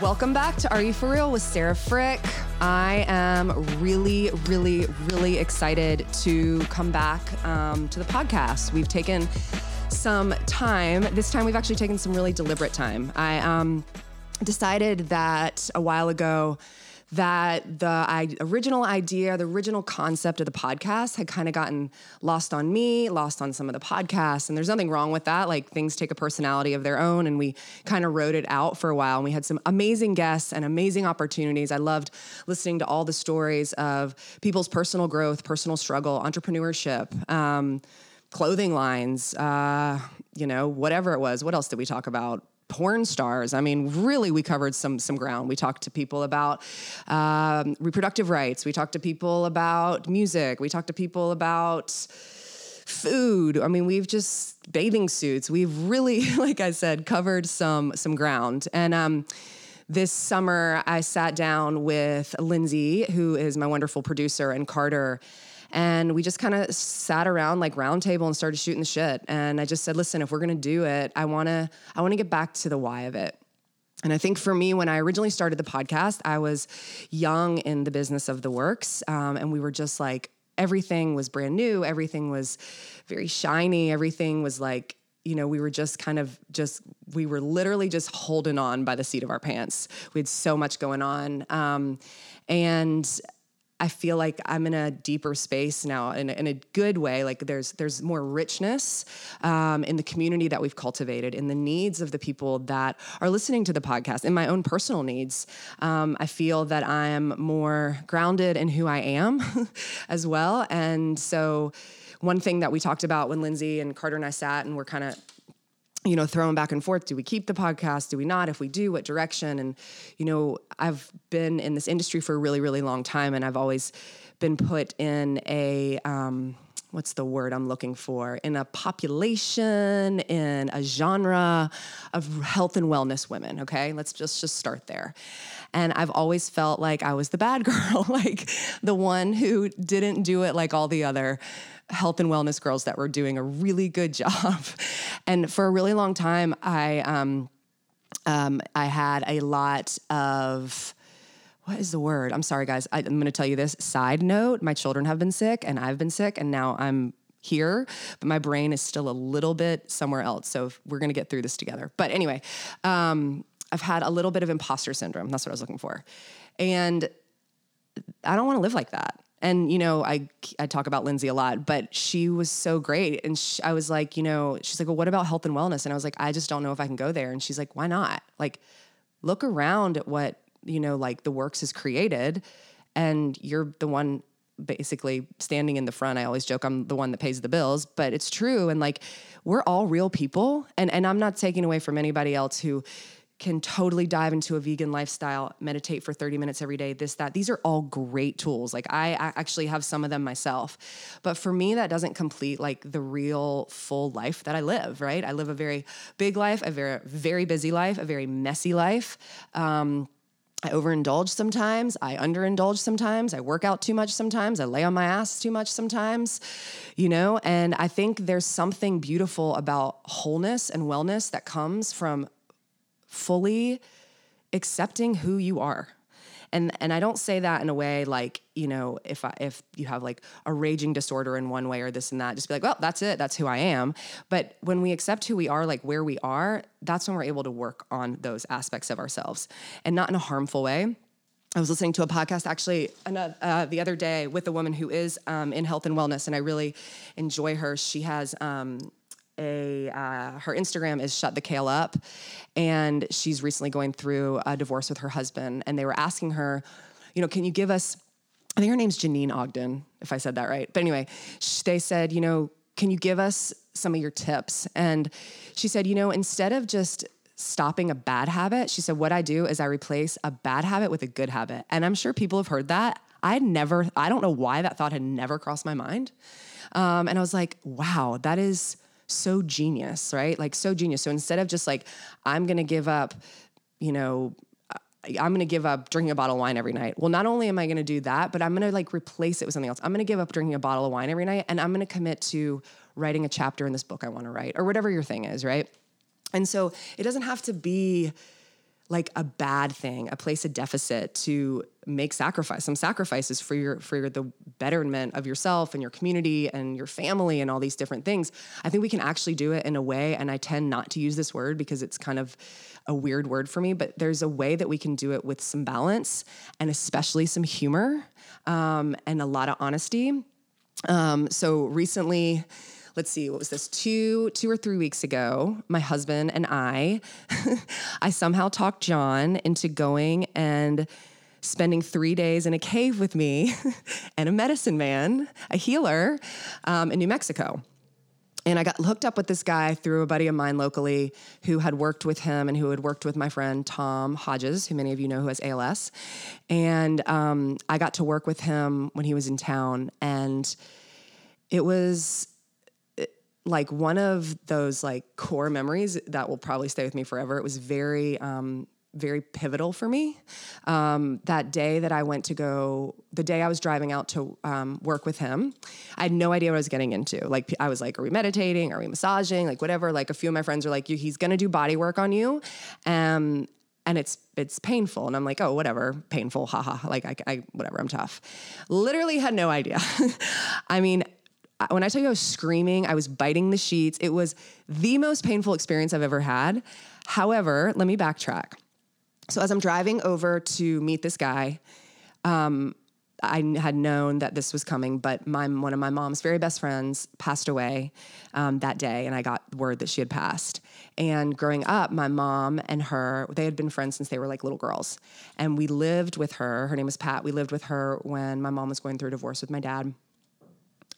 Welcome back to Are You For Real with Sarah Frick. I am really, really, really excited to come back um, to the podcast. We've taken some time. This time, we've actually taken some really deliberate time. I um, decided that a while ago that the original idea, the original concept of the podcast had kind of gotten lost on me, lost on some of the podcasts. And there's nothing wrong with that. Like things take a personality of their own. And we kind of wrote it out for a while. And we had some amazing guests and amazing opportunities. I loved listening to all the stories of people's personal growth, personal struggle, entrepreneurship. Um, clothing lines, uh, you know, whatever it was. What else did we talk about? Porn stars. I mean, really, we covered some some ground. We talked to people about um, reproductive rights. We talked to people about music. We talked to people about food. I mean, we've just bathing suits. We've really, like I said, covered some some ground. And um, this summer, I sat down with Lindsay, who is my wonderful producer, and Carter and we just kind of sat around like round table and started shooting the shit. And I just said, listen, if we're gonna do it, I wanna I wanna get back to the why of it. And I think for me, when I originally started the podcast, I was young in the business of the works, um, and we were just like everything was brand new, everything was very shiny, everything was like you know, we were just kind of just, we were literally just holding on by the seat of our pants. We had so much going on. Um, and I feel like I'm in a deeper space now in in a good way. Like there's there's more richness um, in the community that we've cultivated, in the needs of the people that are listening to the podcast, in my own personal needs. Um, I feel that I'm more grounded in who I am as well, and so one thing that we talked about when Lindsay and Carter and I sat and we're kind of you know, throwing back and forth. Do we keep the podcast? Do we not? If we do, what direction? And, you know, I've been in this industry for a really, really long time, and I've always been put in a, um, what's the word I'm looking for? In a population, in a genre of health and wellness women. Okay, let's just just start there. And I've always felt like I was the bad girl, like the one who didn't do it like all the other health and wellness girls that were doing a really good job. And for a really long time, I um, um, I had a lot of what is the word? I'm sorry, guys. I, I'm going to tell you this. Side note: My children have been sick, and I've been sick, and now I'm here, but my brain is still a little bit somewhere else. So we're going to get through this together. But anyway, um, I've had a little bit of imposter syndrome. That's what I was looking for, and I don't want to live like that and you know i i talk about lindsay a lot but she was so great and she, i was like you know she's like well what about health and wellness and i was like i just don't know if i can go there and she's like why not like look around at what you know like the works is created and you're the one basically standing in the front i always joke i'm the one that pays the bills but it's true and like we're all real people and and i'm not taking away from anybody else who can totally dive into a vegan lifestyle, meditate for 30 minutes every day, this, that. These are all great tools. Like I, I actually have some of them myself. But for me, that doesn't complete like the real full life that I live, right? I live a very big life, a very, very busy life, a very messy life. Um, I overindulge sometimes. I underindulge sometimes. I work out too much sometimes. I lay on my ass too much sometimes, you know? And I think there's something beautiful about wholeness and wellness that comes from fully accepting who you are. And and I don't say that in a way like, you know, if I, if you have like a raging disorder in one way or this and that, just be like, well, that's it, that's who I am. But when we accept who we are, like where we are, that's when we're able to work on those aspects of ourselves and not in a harmful way. I was listening to a podcast actually uh, the other day with a woman who is um, in health and wellness, and I really enjoy her. She has um, a uh, her Instagram is shut the kale up, and she's recently going through a divorce with her husband, and they were asking her, you know, can you give us? I think her name's Janine Ogden, if I said that right. But anyway, they said, you know, can you give us some of your tips? And she said, you know, instead of just stopping a bad habit, she said, what I do is I replace a bad habit with a good habit. And I'm sure people have heard that. I never, I don't know why that thought had never crossed my mind. Um, and I was like, wow, that is so genius, right? Like so genius. So instead of just like, I'm to give up, you know, I'm going to give up drinking a bottle of wine every night. Well, not only am I going to do that, but I'm going to like replace it with something else. I'm going to give up drinking a bottle of wine every night and I'm going to commit to writing a chapter in this book I want to write or whatever your thing is, right? And so it doesn't have to be like a bad thing, a place of deficit to make sacrifice, some sacrifices for your for your, the betterment of yourself and your community and your family and all these different things. I think we can actually do it in a way, and I tend not to use this word because it's kind of a weird word for me, but there's a way that we can do it with some balance and especially some humor um, and a lot of honesty. Um, so recently, let's see, what was this? Two, two or three weeks ago, my husband and I, I somehow talked John into going and spending three days in a cave with me and a medicine man, a healer um, in New Mexico. And I got hooked up with this guy through a buddy of mine locally who had worked with him and who had worked with my friend Tom Hodges, who many of you know who has ALS. And um, I got to work with him when he was in town. And it was like one of those like core memories that will probably stay with me forever. It was very um, very pivotal for me. Um, that day that I went to go, the day I was driving out to um, work with him, I had no idea what I was getting into. Like, I was like, are we meditating? Are we massaging? Like, whatever. Like, a few of my friends are like, he's gonna do body work on you. Um, and it's it's painful and i'm like oh whatever painful haha like I, I whatever i'm tough literally had no idea i mean when I tell you I was screaming, I was biting the sheets. It was the most painful experience I've ever had. However, let me backtrack. So as I'm driving over to meet this guy, um, I had known that this was coming, but my one of my mom's very best friends passed away um, that day, and I got word that she had passed. And growing up, my mom and her they had been friends since they were like little girls, and we lived with her. Her name was Pat. We lived with her when my mom was going through a divorce with my dad.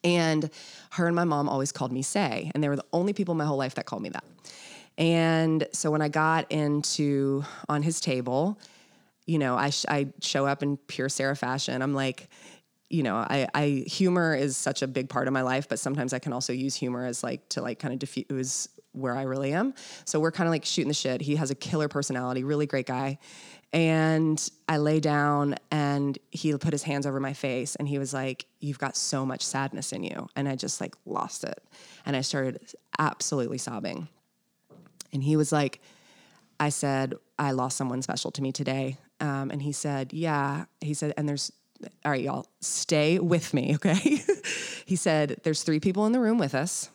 And her and my mom always called me Say, and they were the only people in my whole life that called me that. And so when I got into on his table, you know, I, sh- I show up in pure Sarah fashion. I'm like, you know, I, I humor is such a big part of my life, but sometimes I can also use humor as like to like kind of diffuse where I really am. So we're kind of like shooting the shit. He has a killer personality, really great guy. And I lay down and he put his hands over my face and he was like, You've got so much sadness in you. And I just like lost it. And I started absolutely sobbing. And he was like, I said, I lost someone special to me today. Um, and he said, Yeah. He said, and there's, all right, y'all, stay with me, okay? he said, There's three people in the room with us.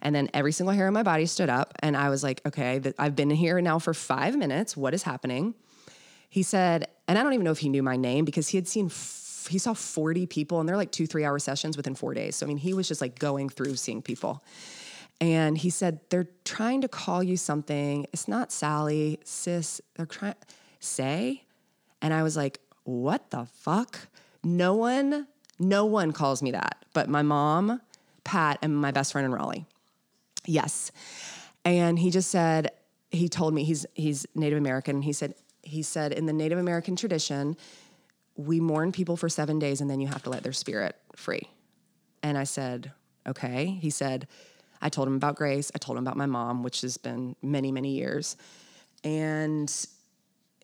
And then every single hair on my body stood up. And I was like, Okay, th- I've been here now for five minutes. What is happening? He said, and I don't even know if he knew my name because he had seen, he saw 40 people and they're like two, three hour sessions within four days. So, I mean, he was just like going through seeing people. And he said, They're trying to call you something. It's not Sally, sis. They're trying, say. And I was like, What the fuck? No one, no one calls me that, but my mom, Pat, and my best friend in Raleigh. Yes. And he just said, he told me he's he's Native American. He said, he said, in the Native American tradition, we mourn people for seven days and then you have to let their spirit free. And I said, okay. He said, I told him about Grace. I told him about my mom, which has been many, many years. And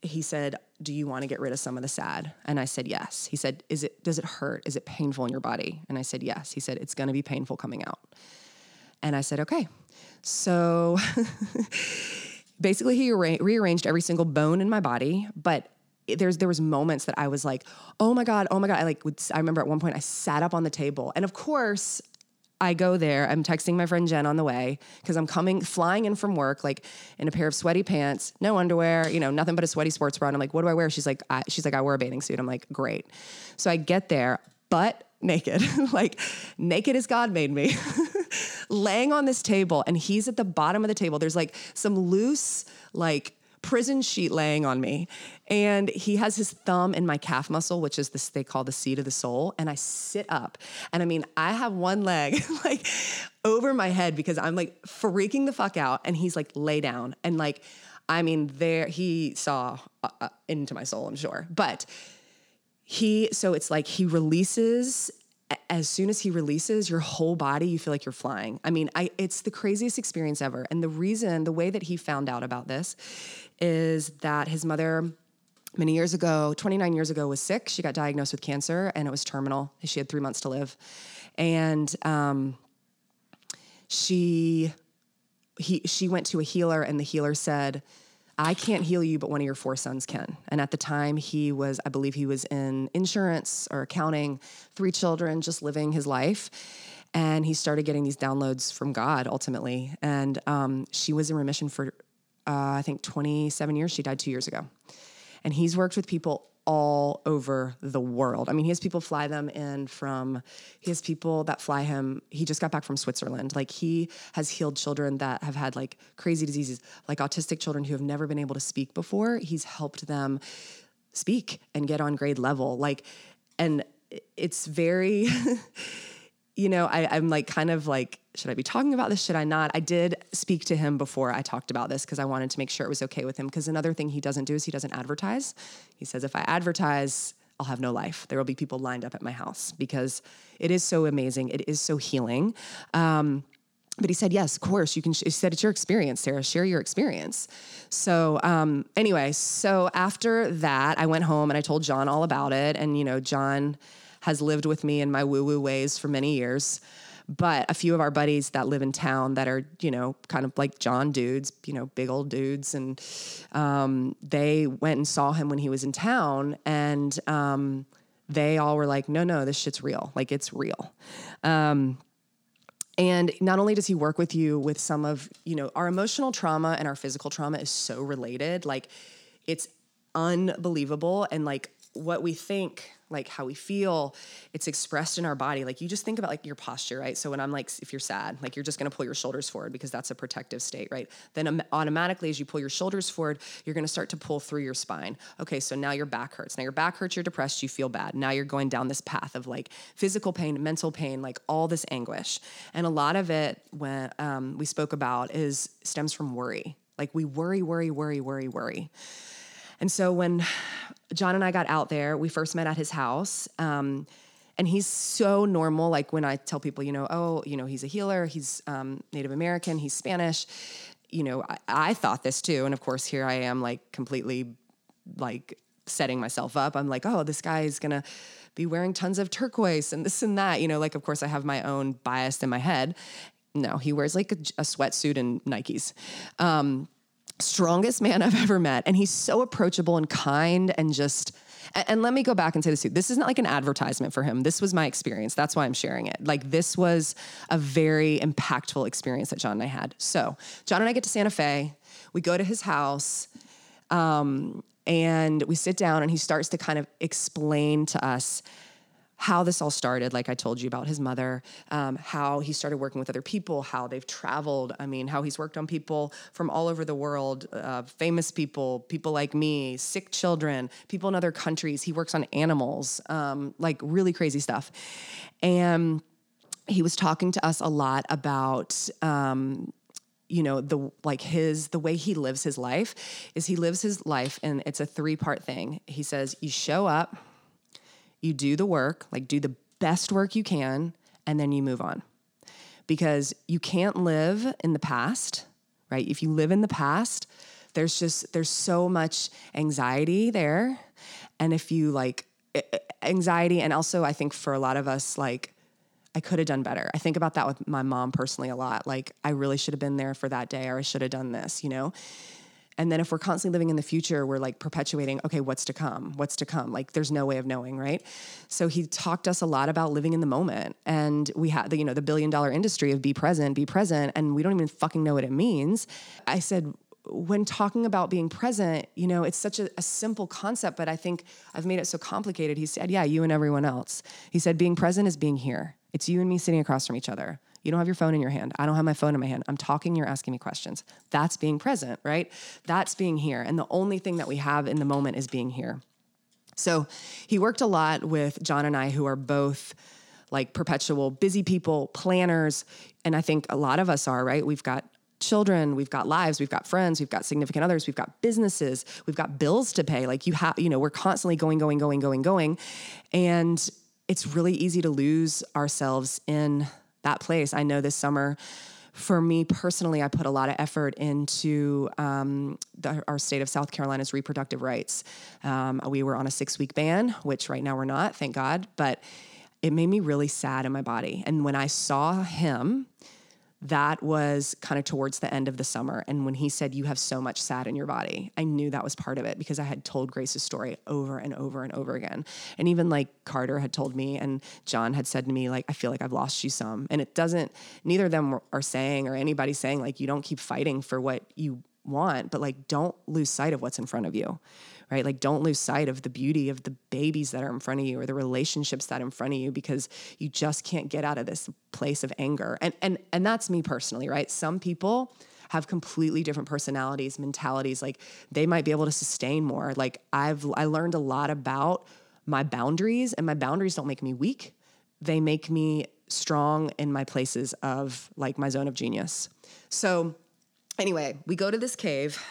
he said, "Do you want to get rid of some of the sad?" And I said, "Yes." He said, "Is it does it hurt? Is it painful in your body?" And I said, "Yes." He said, "It's going to be painful coming out." And I said, "Okay." So basically he arra- rearranged every single bone in my body, but there's there was moments that I was like, "Oh my god, oh my god." I like would I remember at one point I sat up on the table. And of course, I go there. I'm texting my friend Jen on the way because I'm coming, flying in from work, like in a pair of sweaty pants, no underwear, you know, nothing but a sweaty sports bra. And I'm like, what do I wear? She's like, I, she's like, I wear a bathing suit. I'm like, great. So I get there, butt naked, like naked as God made me, laying on this table, and he's at the bottom of the table. There's like some loose, like prison sheet laying on me. And he has his thumb in my calf muscle, which is this they call the seat of the soul. And I sit up. And I mean, I have one leg like over my head because I'm like freaking the fuck out. And he's like, lay down. And like, I mean, there he saw uh, uh into my soul, I'm sure. But he, so it's like he releases as soon as he releases your whole body you feel like you're flying. I mean i it's the craziest experience ever. And the reason the way that he found out about this is that his mother many years ago 29 years ago was sick. She got diagnosed with cancer and it was terminal. She had three months to live. And um, she he she went to a healer and the healer said I can't heal you, but one of your four sons can. And at the time, he was, I believe he was in insurance or accounting, three children, just living his life. And he started getting these downloads from God ultimately. And um, she was in remission for, uh, I think, 27 years. She died two years ago. And he's worked with people all over the world. I mean, he has people fly them in from, he has people that fly him. He just got back from Switzerland. Like, he has healed children that have had like crazy diseases, like autistic children who have never been able to speak before. He's helped them speak and get on grade level. Like, and it's very, you know, I, I'm like kind of like, should I be talking about this? Should I not? I did speak to him before I talked about this because I wanted to make sure it was okay with him. Because another thing he doesn't do is he doesn't advertise. He says, if I advertise, I'll have no life. There will be people lined up at my house because it is so amazing. It is so healing. Um, but he said, yes, of course, you can. He said, it's your experience, Sarah. Share your experience. So, um, anyway, so after that, I went home and I told John all about it. And, you know, John has lived with me in my woo woo ways for many years. But a few of our buddies that live in town that are, you know, kind of like John dudes, you know, big old dudes. And um, they went and saw him when he was in town. And um, they all were like, no, no, this shit's real. Like, it's real. Um, and not only does he work with you with some of, you know, our emotional trauma and our physical trauma is so related. Like, it's unbelievable. And like, what we think like how we feel it's expressed in our body. Like you just think about like your posture right? So when i'm like if you're sad like you're just going to pull your shoulders forward because that's a protective state right? Then um, automatically as you pull your shoulders forward you're going to start to pull through your spine. Okay so now your back hurts. Now your back hurts you're depressed you feel bad. Now you're going down this path of like physical pain mental pain like all this anguish. And a lot of it when um, we spoke about is stems from worry. Like we worry worry worry worry worry and so when John and I got out there, we first met at his house. Um, and he's so normal. Like when I tell people, you know, oh, you know, he's a healer, he's um, Native American, he's Spanish. You know, I, I thought this too. And of course, here I am, like completely like setting myself up. I'm like, oh, this guy is gonna be wearing tons of turquoise and this and that. You know, like of course I have my own bias in my head. No, he wears like a, a sweatsuit and Nikes. Um, strongest man I've ever met. And he's so approachable and kind and just, and, let me go back and say this too. This is not like an advertisement for him. This was my experience. That's why I'm sharing it. Like, this was a very impactful experience that John and I had. So, John and I get to Santa Fe. We go to his house. Um, and we sit down and he starts to kind of explain to us how this all started, like I told you about his mother, um, how he started working with other people, how they've traveled. I mean, how he's worked on people from all over the world, uh, famous people, people like me, sick children, people in other countries. He works on animals, um, like really crazy stuff. And he was talking to us a lot about. Um, you know the like his the way he lives his life is he lives his life and it's a three part thing he says you show up you do the work, like do the best work you can, and then you move on. Because you can't live in the past, right? If you live in the past, there's just there's so much anxiety there. And if you like anxiety and also I think for a lot of us like I could have done better. I think about that with my mom personally a lot. Like I really should have been there for that day or I should have done this, you know? And then if we're constantly living in the future, we're like perpetuating, okay, what's to come? What's to come? Like there's no way of knowing, right? So he talked us a lot about living in the moment. And we had the, you know, the billion dollar industry of be present, be present, and we don't even fucking know what it means. I said, when talking about being present, you know, it's such a, a, simple concept, but I think I've made it so complicated. He said, Yeah, you and everyone else. He said, Being present is being here. It's you and me sitting across from each other. You don't have your phone in your hand. I don't have my phone in my hand. I'm talking, you're asking me questions. That's being present, right? That's being here. And the only thing that we have in the moment is being here. So he worked a lot with John and I, who are both like perpetual busy people, planners. And I think a lot of us are, right? We've got children, we've got lives, we've got friends, we've got significant others, we've got businesses, we've got bills to pay. Like you have, you know, we're constantly going, going, going, going, going. And it's really easy to lose ourselves in that place. I know this summer, for me personally, I put a lot of effort into um, the, our state of South Carolina's reproductive rights. Um, we were on a six week ban, which right now we're not, thank God, but it made me really sad in my body. And when I saw him, that was kind of towards the end of the summer. And when he said, You have so much sad in your body, I knew that was part of it because I had told Grace's story over and over and over again. And even like Carter had told me, and John had said to me, like, I feel like I've lost you some. And it doesn't, neither of them are saying or anybody saying, like, you don't keep fighting for what you want, but like, don't lose sight of what's in front of you right? Like, don't lose sight of the beauty of the babies that are in front of you or the relationships that are in front of you because you just can't get out of this place of anger. And and and that's me personally, right? Some people have completely different personalities, mentalities. Like they might be able to sustain more. Like I've I learned a lot about my boundaries, and my boundaries don't make me weak. They make me strong in my places of like my zone of genius. So anyway, we go to this cave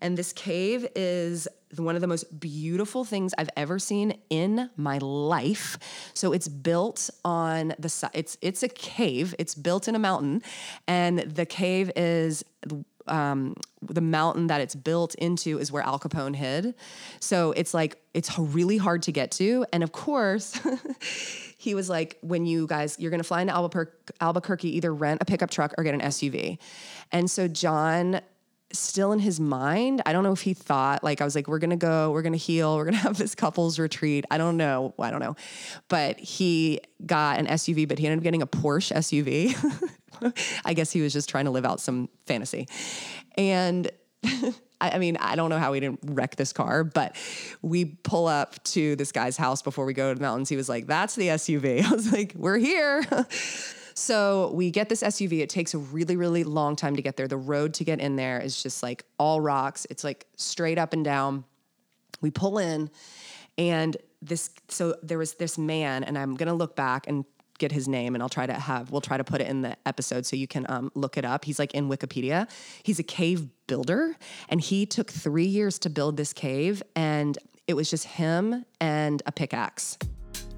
and this cave is one of the most beautiful things I've ever seen in my life. So it's built on the side. it's it's a cave. It's built in a mountain, and the cave is. Um, the mountain that it's built into is where Al Capone hid. So it's like, it's really hard to get to. And of course, he was like, when you guys, you're going to fly into Albuquerque, Albuquerque, either rent a pickup truck or get an SUV. And so John still in his mind. I don't know if he thought like I was like we're going to go, we're going to heal, we're going to have this couples retreat. I don't know. I don't know. But he got an SUV, but he ended up getting a Porsche SUV. I guess he was just trying to live out some fantasy. And I mean, I don't know how we didn't wreck this car, but we pull up to this guy's house before we go to the mountains. He was like, That's the SUV. I was like, We're here. So we get this SUV. It takes a really, really long time to get there. The road to get in there is just like all rocks. It's like straight up and down. We pull in, and this, so there was this man, and I'm gonna look back and get his name and I'll try to have we'll try to put it in the episode so you can um, look it up. He's like in Wikipedia. He's a cave builder and he took 3 years to build this cave and it was just him and a pickaxe.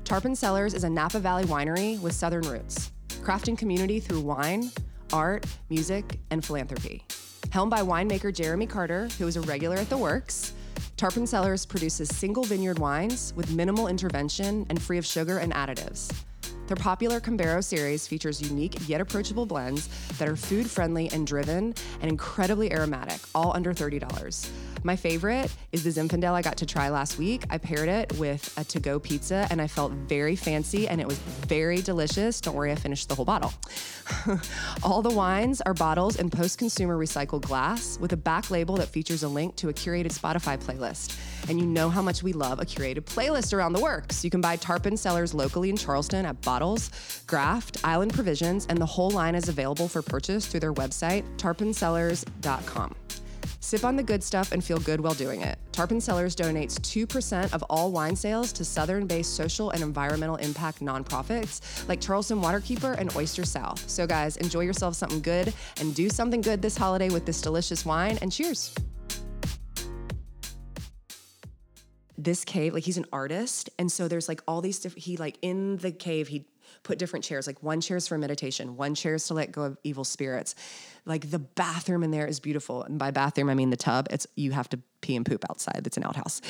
Tarpon Cellars is a Napa Valley winery with southern roots crafting community through wine, art, music, and philanthropy. Helmed by winemaker Jeremy Carter, who is a regular at the works, Tarpon Cellars produces single vineyard wines with minimal intervention and free of sugar and additives. Their popular Cambaro series features unique yet approachable blends that are food friendly and driven and incredibly aromatic, all under $30. My favorite is the Zinfandel I got to try last week. I paired it with a to go pizza and I felt very fancy and it was very delicious. Don't worry, I finished the whole bottle. All the wines are bottles in post consumer recycled glass with a back label that features a link to a curated Spotify playlist. And you know how much we love a curated playlist around the works. You can buy Tarpon Cellars locally in Charleston at Bottles, Graft, Island Provisions, and the whole line is available for purchase through their website, tarponcellars.com. Sip on the good stuff and feel good while doing it. Tarpon Cellars donates 2% of all wine sales to Southern based social and environmental impact nonprofits like Charleston Waterkeeper and Oyster South. So, guys, enjoy yourself something good and do something good this holiday with this delicious wine and cheers. this cave like he's an artist and so there's like all these different he like in the cave he put different chairs like one chair is for meditation one chair is to let go of evil spirits. Like the bathroom in there is beautiful and by bathroom i mean the tub. It's you have to pee and poop outside. It's an outhouse.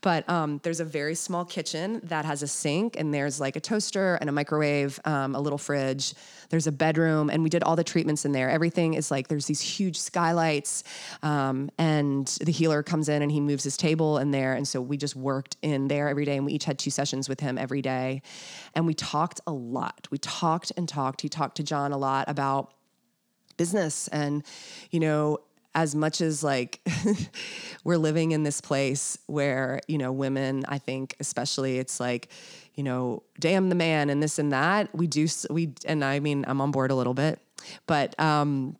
But um, there's a very small kitchen that has a sink, and there's like a toaster and a microwave, um, a little fridge. There's a bedroom, and we did all the treatments in there. Everything is like there's these huge skylights, um, and the healer comes in and he moves his table in there. And so we just worked in there every day, and we each had two sessions with him every day. And we talked a lot. We talked and talked. He talked to John a lot about business and you know as much as like we're living in this place where you know women i think especially it's like you know damn the man and this and that we do we and i mean i'm on board a little bit but um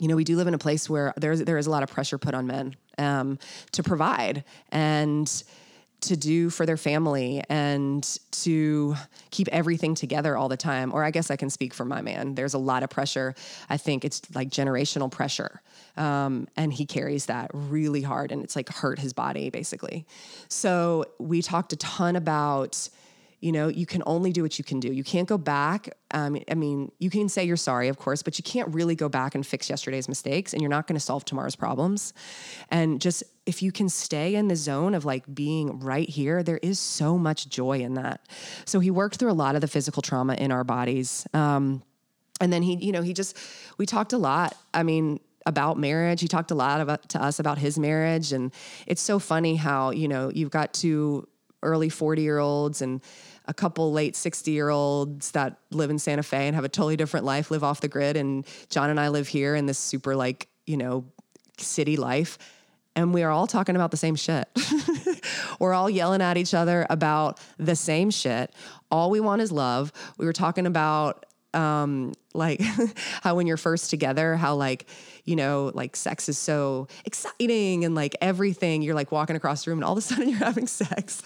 you know we do live in a place where there's there is a lot of pressure put on men um to provide. And to do for their family and to keep everything together all the time. Or I guess I can speak for my man. There's a lot of pressure. I think it's like generational pressure um, and he carries that really hard and it's like hurt his body basically. So we talked a ton about you know you can only do what you can do you can't go back um, i mean you can say you're sorry of course but you can't really go back and fix yesterday's mistakes and you're not going to solve tomorrow's problems and just if you can stay in the zone of like being right here there is so much joy in that so he worked through a lot of the physical trauma in our bodies um, And then he, you know, he just, we talked a lot. I mean, about marriage. He talked a lot about to us about his marriage. And it's so funny how, you know, you've got two early 40 year olds and a couple late 60 year olds that live in Santa Fe and have a totally different life, live off the grid. And John and I live here in this super like, you know, city life. And we are all talking about the same shit. We're all yelling at each other about the same shit. All we want is love. We were talking about um like how when you're first together how like you know like sex is so exciting and like everything. You're like walking across the room and all of a sudden you're having sex.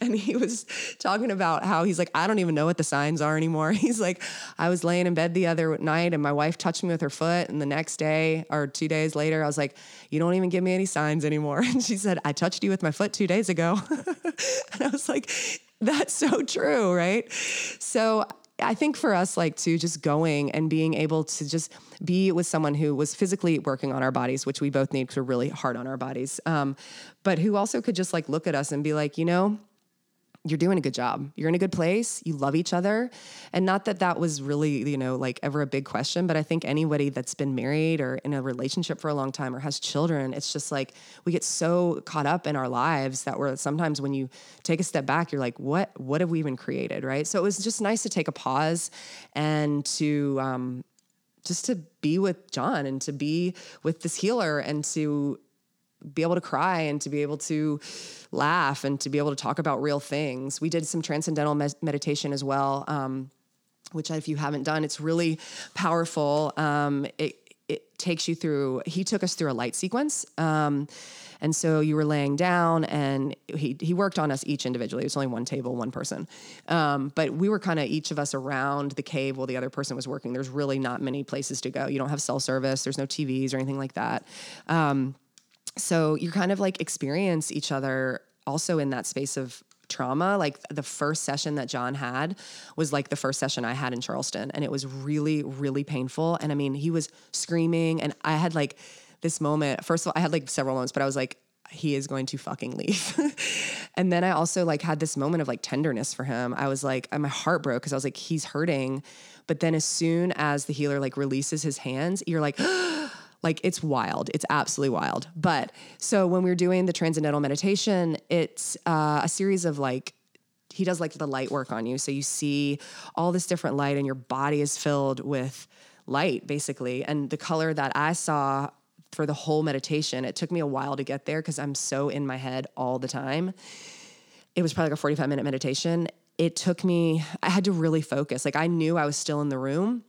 And he was talking about how he's like I don't even know what the signs are anymore. He's like I was laying in bed the other night and my wife touched me with her foot and the next day or 2 days later I was like you don't even give me any signs anymore. And she said I touched you with my foot 2 days ago. And I was like that's so true, right? So I think for us, like to just going and being able to just be with someone who was physically working on our bodies, which we both need because we're really hard on our bodies, um, but who also could just like look at us and be like, you know, you're doing a good job. You're in a good place. You love each other. And not that that was really, you know, like ever a big question, but I think anybody that's been married or in a relationship for a long time or has children, it's just like we get so caught up in our lives that we're sometimes when you take a step back, you're like, what, what have we even created? Right. So it was just nice to take a pause and to, um, just to be with John and to be with this healer and to be able to cry and to be able to laugh and to be able to talk about real things. We did some transcendental meditation as well, um, which if you haven't done, it's really powerful. Um, it, it takes you through, he took us through a light sequence. Um, and so you were laying down, and he he worked on us each individually. It was only one table, one person, um, but we were kind of each of us around the cave while the other person was working. There's really not many places to go. You don't have cell service. There's no TVs or anything like that. Um, so you kind of like experience each other also in that space of trauma. Like the first session that John had was like the first session I had in Charleston. And it was really, really painful. And I mean, he was screaming. And I had like this moment. First of all, I had like several moments, but I was like, he is going to fucking leave. and then I also like had this moment of like tenderness for him. I was like, my heart broke because I was like, he's hurting. But then as soon as the healer like releases his hands, you're like, oh, Like it's wild. It's absolutely wild. But so when we are doing the transcendental meditation, it's uh, a series of like he does like the light work on you. So you see all this different light, and your body is filled with light, basically. And the color that I saw for the whole meditation, it took me a while to get there because I'm so in my head all the time. It was probably like a 45 minute meditation. It took me, I had to really focus. Like I knew I was still in the room,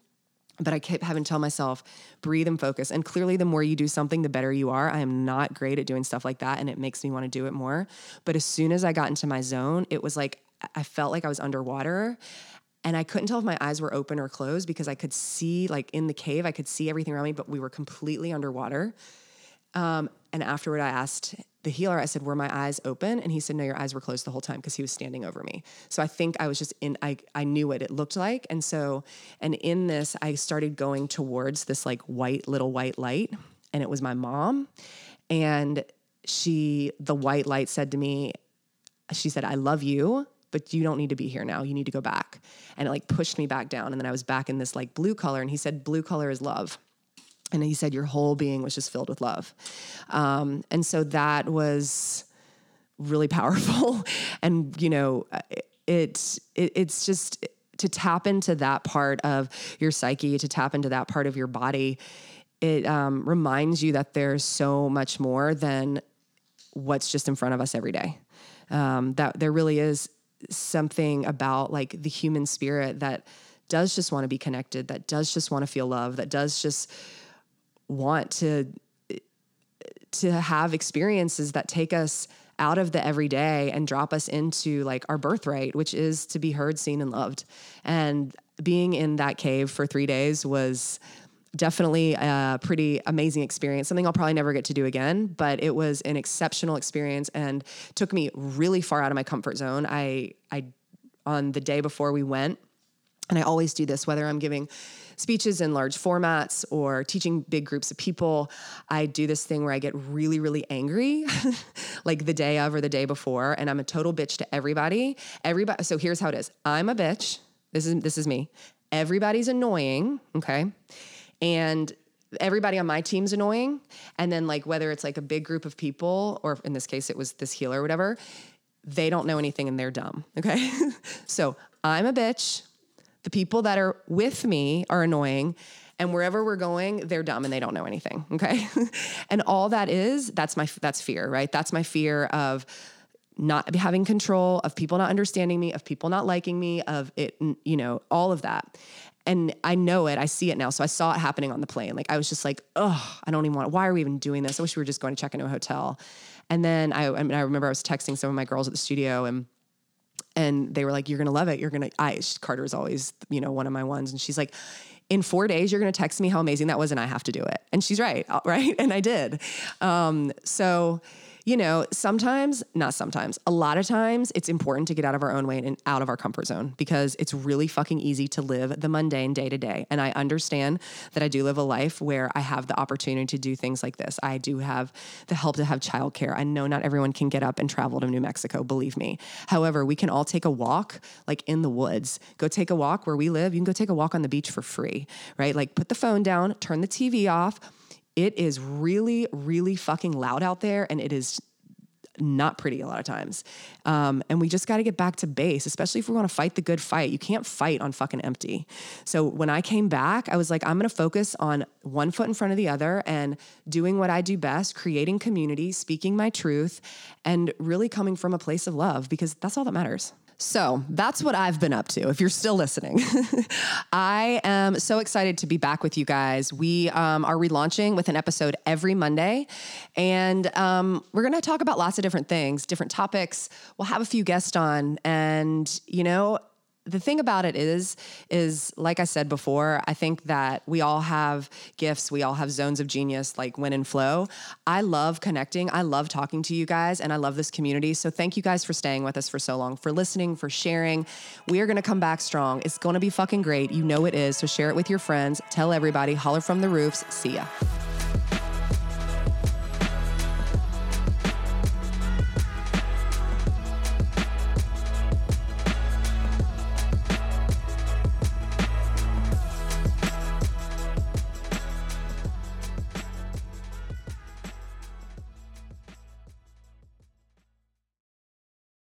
but I kept having to tell myself, breathe and focus. And clearly, the more you do something, the better you are. I am not great at doing stuff like that, and it makes me want to do it more. But as soon as I got into my zone, it was like I felt like I was underwater. And I couldn't tell if my eyes were open or closed because I could see, like in the cave, I could see everything around me, but we were completely underwater. Um, and afterward, I asked the healer, I said, Were my eyes open? And he said, No, your eyes were closed the whole time because he was standing over me. So I think I was just in, I, I knew what it looked like. And so, and in this, I started going towards this like white, little white light. And it was my mom. And she, the white light said to me, She said, I love you but you don't need to be here now. You need to go back. And it like pushed me back down. And then I was back in this like blue color. And he said, Blue color is love and he said your whole being was just filled with love. Um, and so that was really powerful. And you know it, it it's just to tap into that part of your psyche to tap into that part of your body it um, reminds you that there's so much more than what's just in front of us every day. Um, that there really is something about like the human spirit that does just want to be connected that does just want to feel love that does just want to to have experiences that take us out of the everyday and drop us into like our birthright, which is to be heard, seen, and loved. And being in that cave for three days was definitely a pretty amazing experience. Something I'll probably never get to do again, but it was an exceptional experience and took me really far out of my comfort zone. I I on the day before we went, and I always do this whether I'm giving speeches in large formats or teaching big groups of people, I do this thing where I get really, really angry, like the day of or the day before, and I'm a total bitch to everybody. Everybody. So here's how it is: I'm a bitch. This is this is me. everybody's annoying, okay? And everybody on my team's annoying. And then, like, whether it's like a big group of people, or in this case, it was this healer or whatever, they don't know anything and they're dumb, okay? so I'm a bitch. The people that are with me are annoying. And wherever we're going, they're dumb and they don't know anything, okay? and all that is, that's my, that's fear, right? That's my fear of, not having control, of people not understanding me, of people not liking me, of it, you know, all of that. And I know it, I see it now. So I saw it happening on the plane. Like I was just like, oh, I don't even want, why are we even doing this? I wish we were just going to check into a hotel. And then I, I mean, I remember I was texting some of my girls at the studio and and they were like, "You're gonna love it. You're gonna." I Carter is always, you know, one of my ones, and she's like, "In four days, you're gonna text me how amazing that was, and I have to do it." And she's right, right, and I did. Um, so you know, sometimes, not sometimes, a lot of times it's important to get out of our own way and out of our comfort zone because it's really fucking easy to live the mundane day to day. And I understand that I do live a life where I have the opportunity to do things like this. I do have the help to have childcare. I know not everyone can get up and travel to New Mexico, believe me. However, we can all take a walk like in the woods. Go take a walk where we live. You can go take a walk on the beach for free, right? Like put the phone down, turn the TV off it is really, really fucking loud out there and it is not pretty a lot of times. Um, and we just got to get back to base, especially if we want to fight the good fight. You can't fight on fucking empty. So when I came back, I was like, I'm going to focus on one foot in front of the other and doing what I do best, creating community, speaking my truth, and really coming from a place of love because that's all that matters. So that's what I've been up to. If you're still listening, I am so excited to be back with you guys. We um, are relaunching with an episode every Monday, and um, we're going to talk about lots of different things, different topics. We'll have a few guests on, and you know, the thing about it is is like i said before i think that we all have gifts we all have zones of genius like win and flow. I love connecting i love talking to you guys and i love this community. So thank you guys for staying with us for so long for listening for sharing. We are going to come back strong. It's going to be fucking great. You know it is. So share it with your friends. Tell everybody. Holler from the roofs. See ya